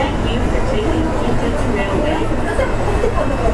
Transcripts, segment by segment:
Thank you for taking Kansas Railway.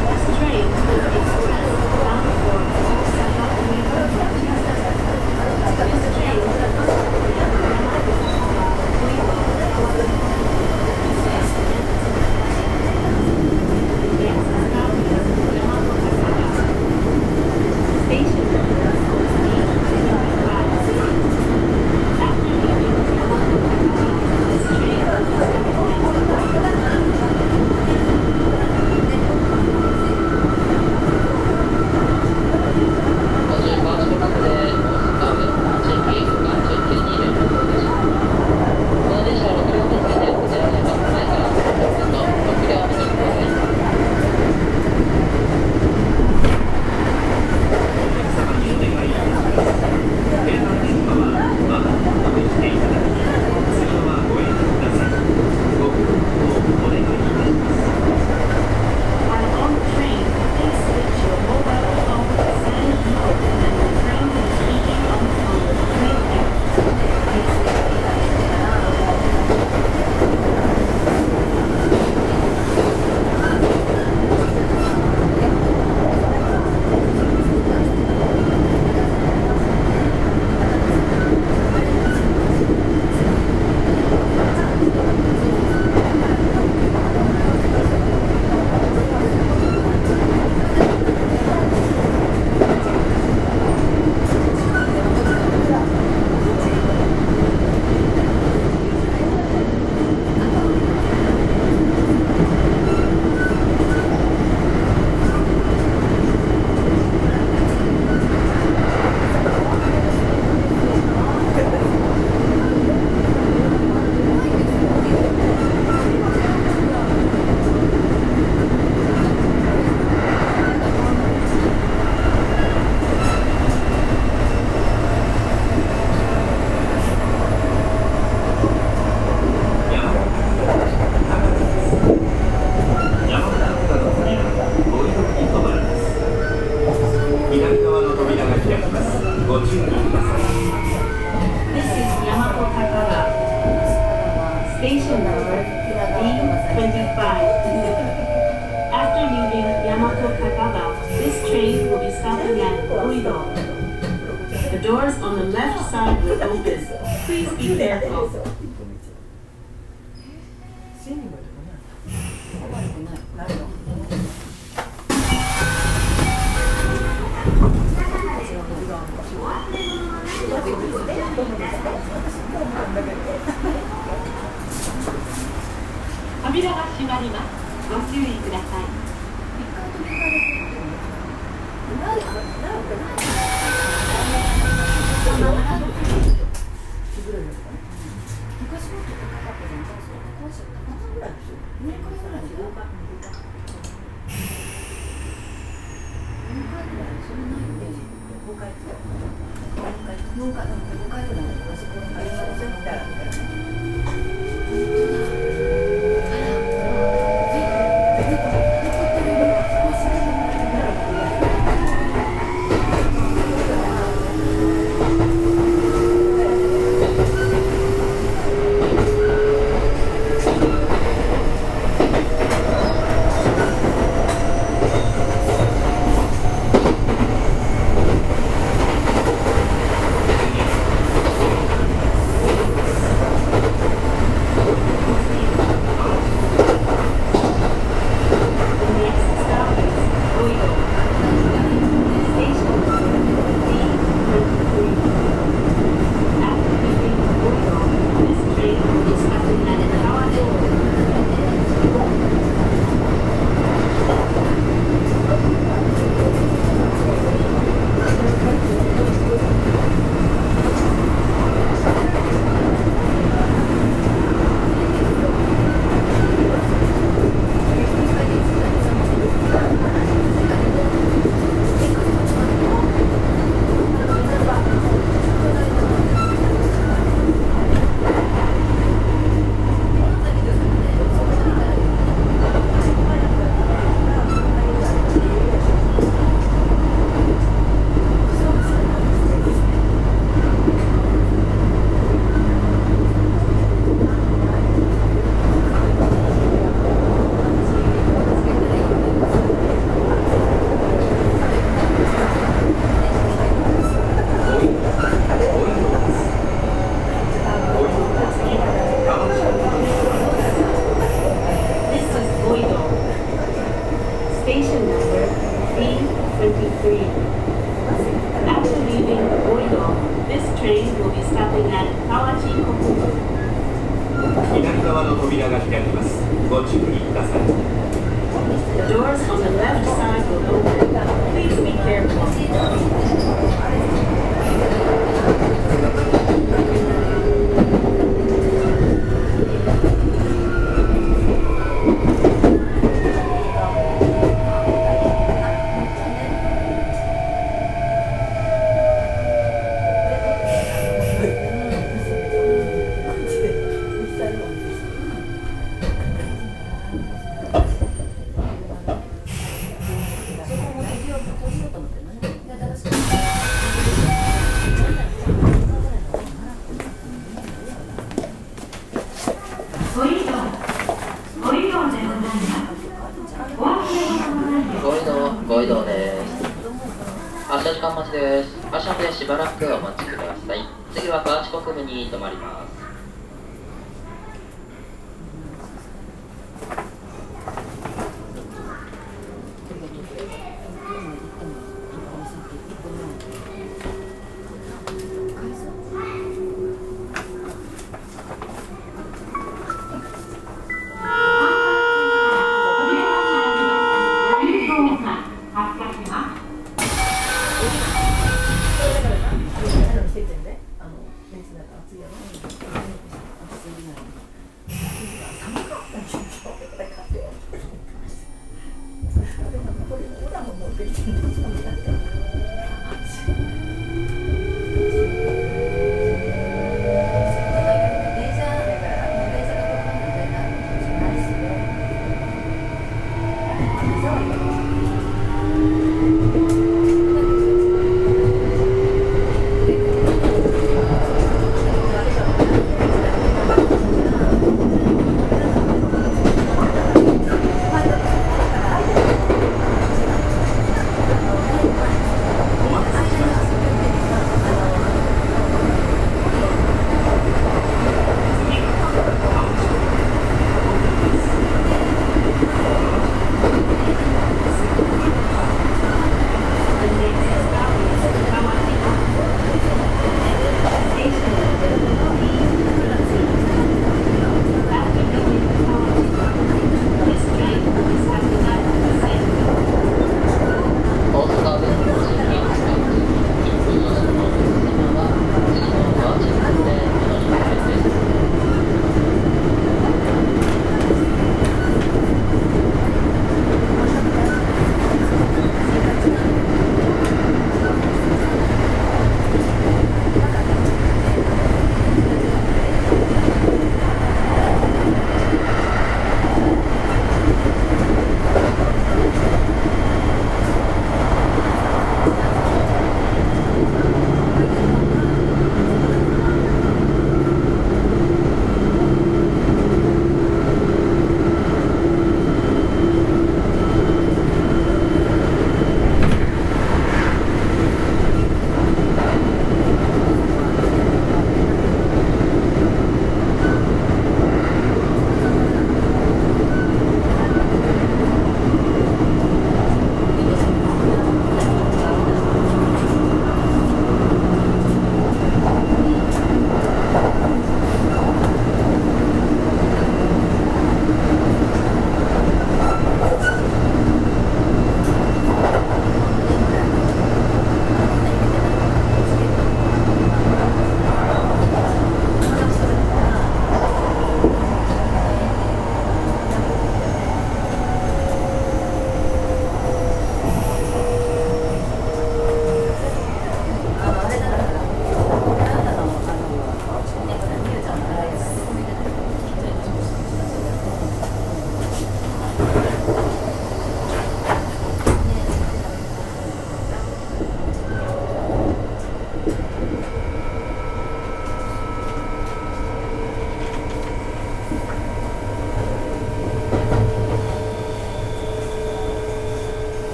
The doors on the left side will open. Please be careful.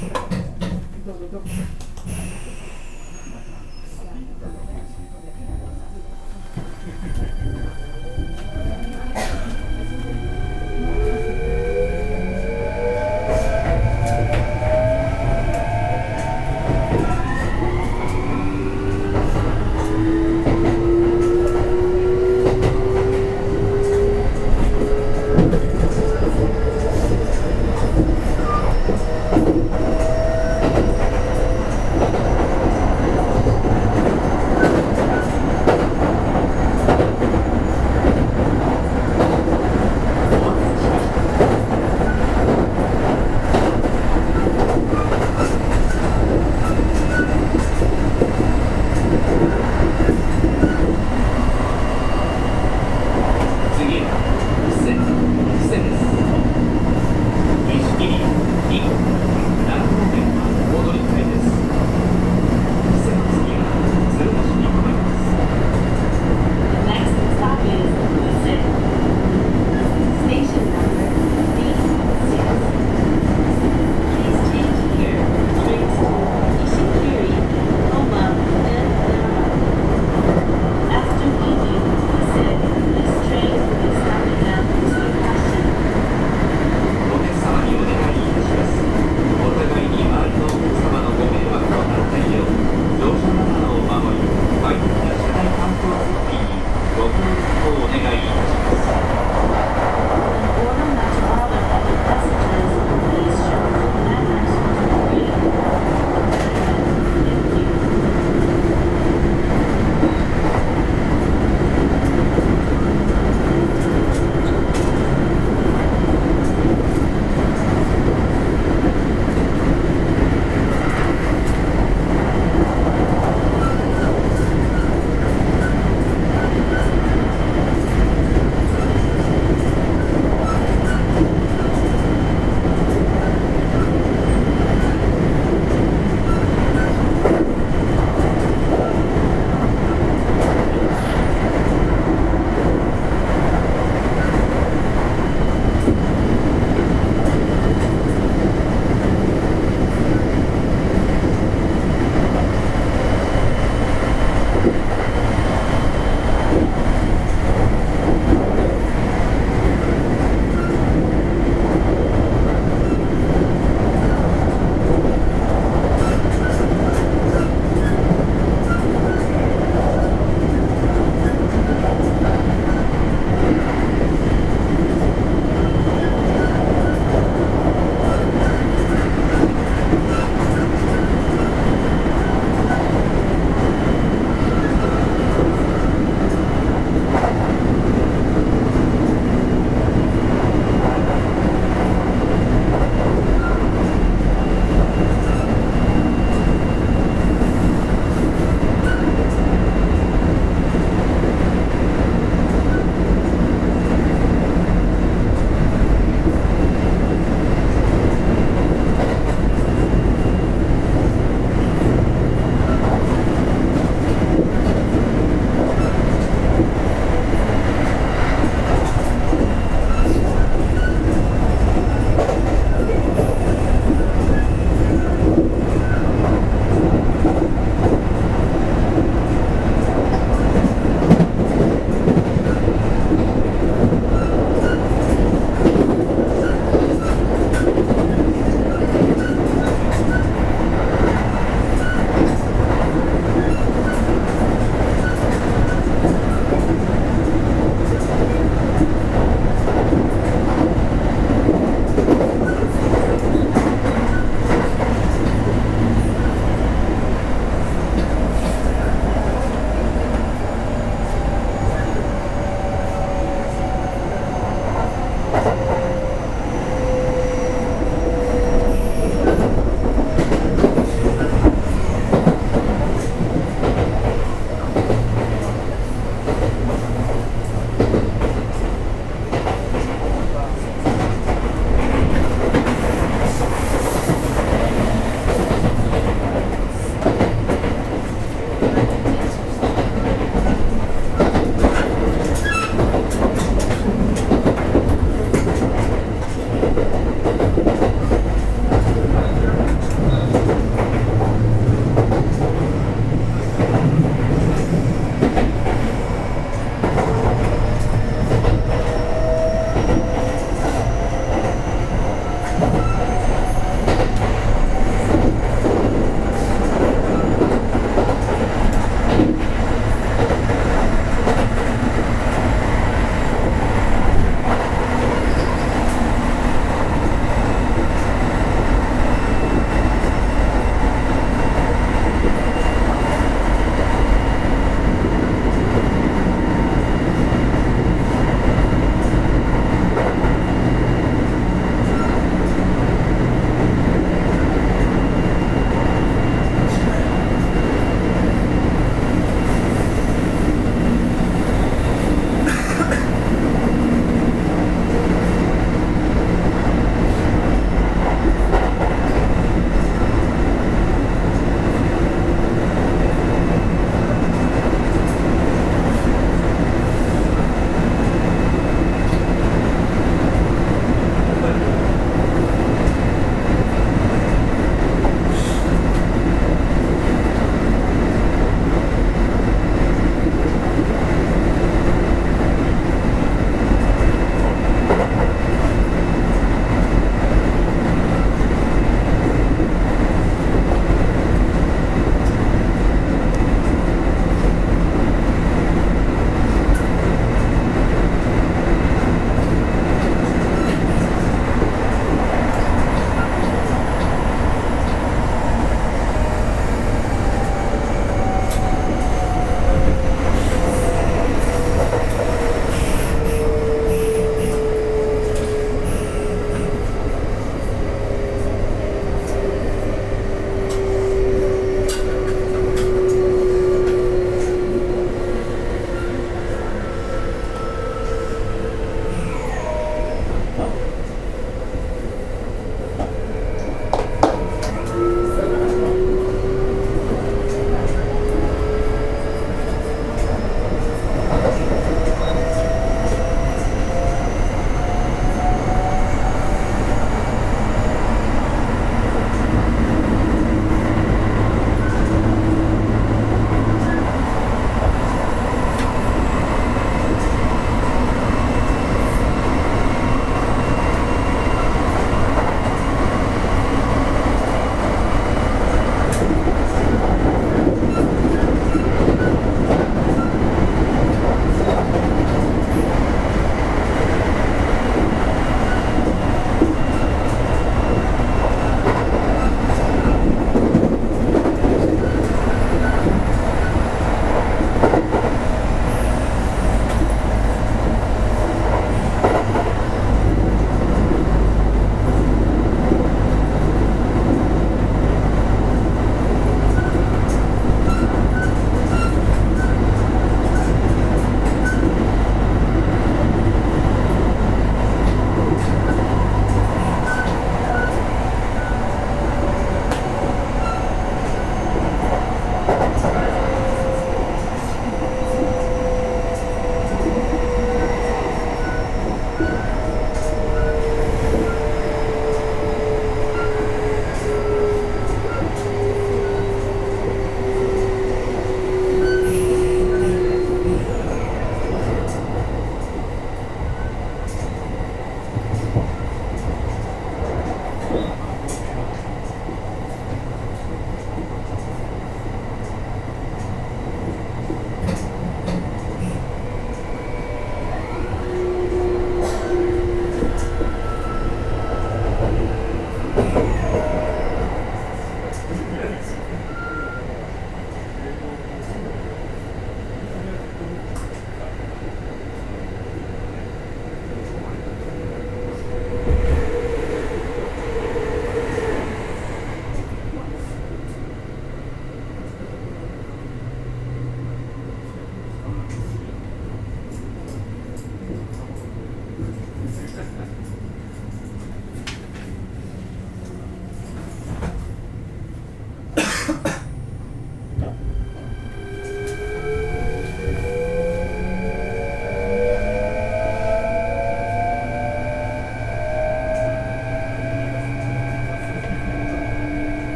Non, non.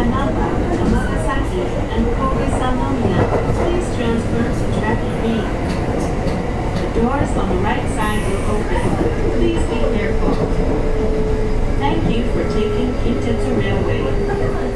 Kanaba, Amagasaki, and Kobe Sannomiya. Please transfer to track B. The doors on the right side will open. Please be careful. Thank you for taking Kintetsu Railway.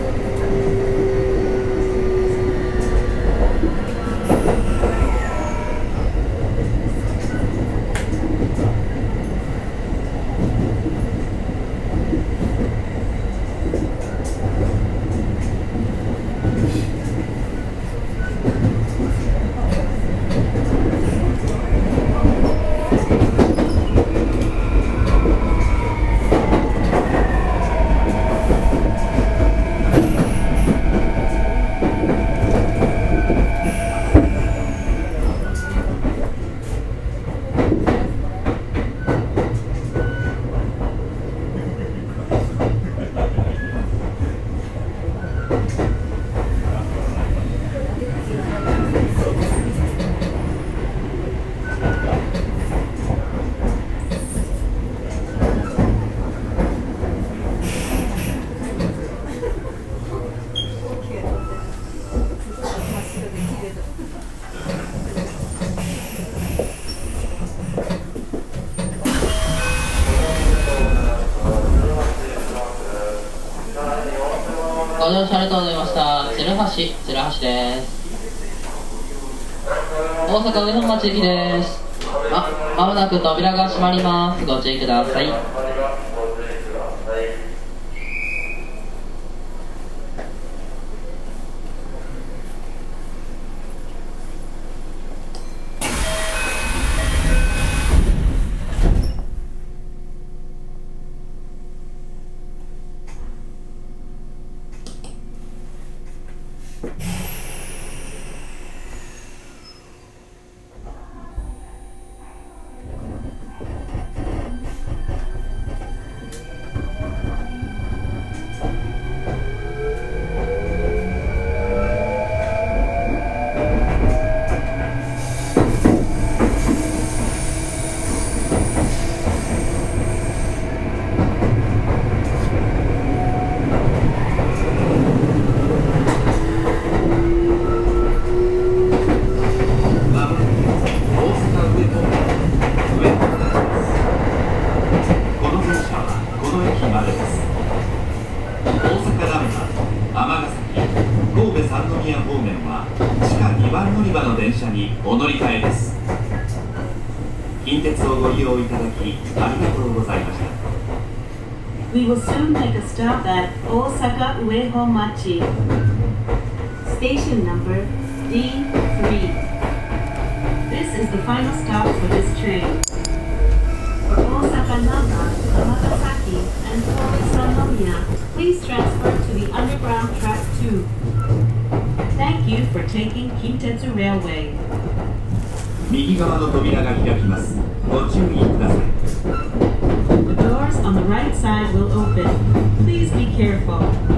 りがとうございました。鶴橋鶴橋です。大阪上野町駅です。あまもなく扉が閉まります。ご注意ください。Osaka Uehonmachi. Station number D3. This is the final stop for this train. For Osaka Namba, Amagasaki, and Kobe please transfer to the underground track 2. Thank you for taking Kintetsu Railway. The doors on the right side will open. Be careful.